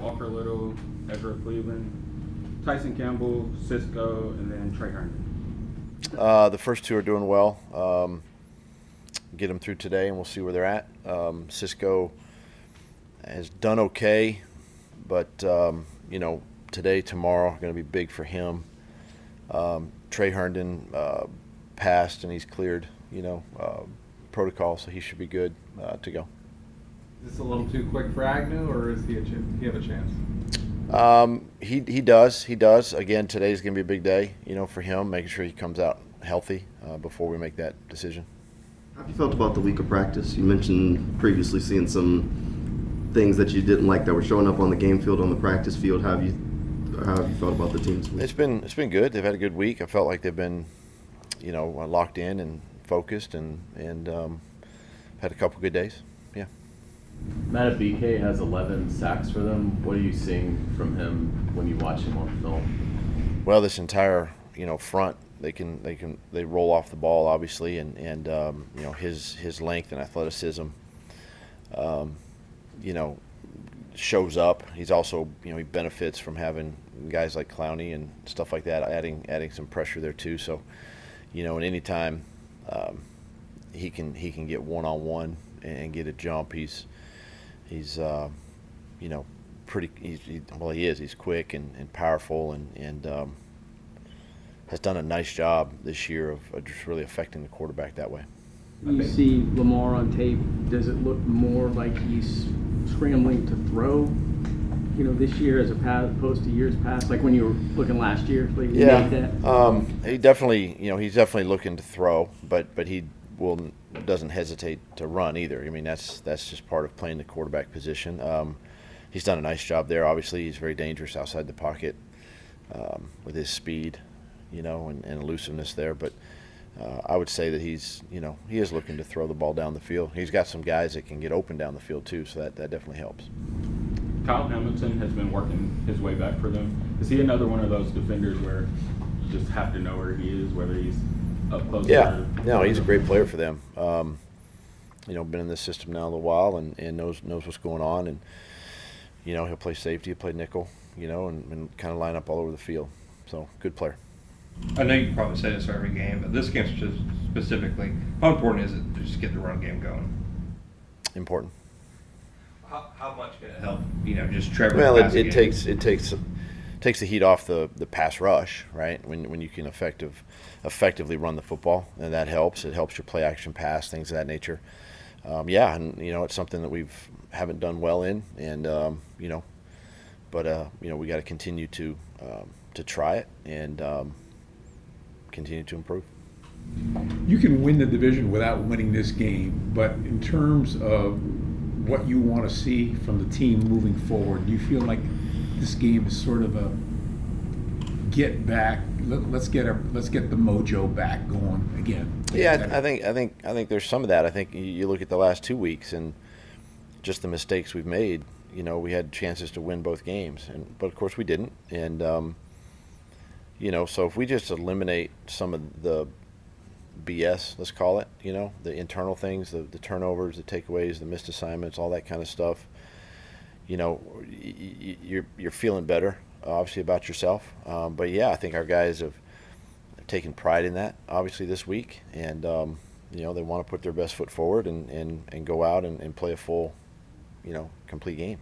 Walker Little, Ezra Cleveland, Tyson Campbell, Cisco, and then Tre Herndon. Uh, the first two are doing well. Um, get them through today, and we'll see where they're at. Um, Cisco has done okay, but um, you know today, tomorrow, going to be big for him. Um, Tre Herndon uh, passed, and he's cleared. You know uh, protocol, so he should be good uh, to go. Is this a little too quick for Agnew, or is he a ch- he have a chance? Um, he he does he does. Again, today's going to be a big day, you know, for him, making sure he comes out healthy uh, before we make that decision. How have you felt about the week of practice? You mentioned previously seeing some things that you didn't like that were showing up on the game field, on the practice field. How have you how have you felt about the team's week? It's been it's been good. They've had a good week. I felt like they've been, you know, locked in and focused, and and um, had a couple good days. Yeah. Madubuike has 11 sacks for them. What are you seeing from him when you watch him on film? Well, this entire you know front they can they can they roll off the ball obviously, and and um, you know his his length and athleticism. Um, you know, shows up. He's also you know he benefits from having guys like Clowney and stuff like that, adding adding some pressure there too. So, you know, and anytime um, he can he can get one on one and get a jump, he's he's uh, you know pretty. He's, he, well, he is. He's quick and, and powerful and and um, has done a nice job this year of, of just really affecting the quarterback that way. You see Lamar on tape, does it look more like he's scrambling to throw, you know, this year as opposed to years past, like when you were looking last year? Like Yeah, that? um, he definitely, you know, he's definitely looking to throw, but but he will doesn't hesitate to run either. I mean, that's that's just part of playing the quarterback position. Um, he's done a nice job there. Obviously, he's very dangerous outside the pocket um, with his speed, you know, and, and elusiveness there. But uh, I would say that he's, you know, he is looking to throw the ball down the field. He's got some guys that can get open down the field too, so that, that definitely helps. Kyle Hamilton has been working his way back for them. Is he another one of those defenders where you just have to know where he is, whether he's up close? Yeah, no, he's a great player for them. Um, you know, been in this system now a little while and, and knows knows what's going on, and you know he'll play safety, he'll play nickel, you know, and, and kind of line up all over the field. So good player. I know you probably say this every game, but this game spe- specifically, how important is it to just get the run game going? Important. How, how much can it help? You know, just Trevor. Well, it, it takes it takes takes the heat off the, the pass rush, right? When when you can effective effectively run the football, and that helps. It helps your play action pass, things of that nature. Um, yeah, and you know it's something that we've haven't done well in, and um, you know, but uh, you know we got to continue to um, to try it and um, continue to improve. You can win the division without winning this game, but in terms of what you want to see from the team moving forward, do you feel like this game is sort of a get back? Let, us get our let's get the mojo back going again. Yeah, I I think I think I think there's some of that. I think you- look at the last two weeks and just the mistakes we've made. You know, we had chances to win both games, and but of course we didn't. And um, you know, so if we just eliminate some of the BS, let's call it, you know, the internal things, the, the turnovers, the takeaways, the missed assignments, all that kind of stuff. You know, you're you're feeling better, obviously about yourself. Um, but yeah, I think our guys have taken pride in that, obviously this week, and um, you know they want to put their best foot forward and, and, and go out and, and play a full, you know, complete game.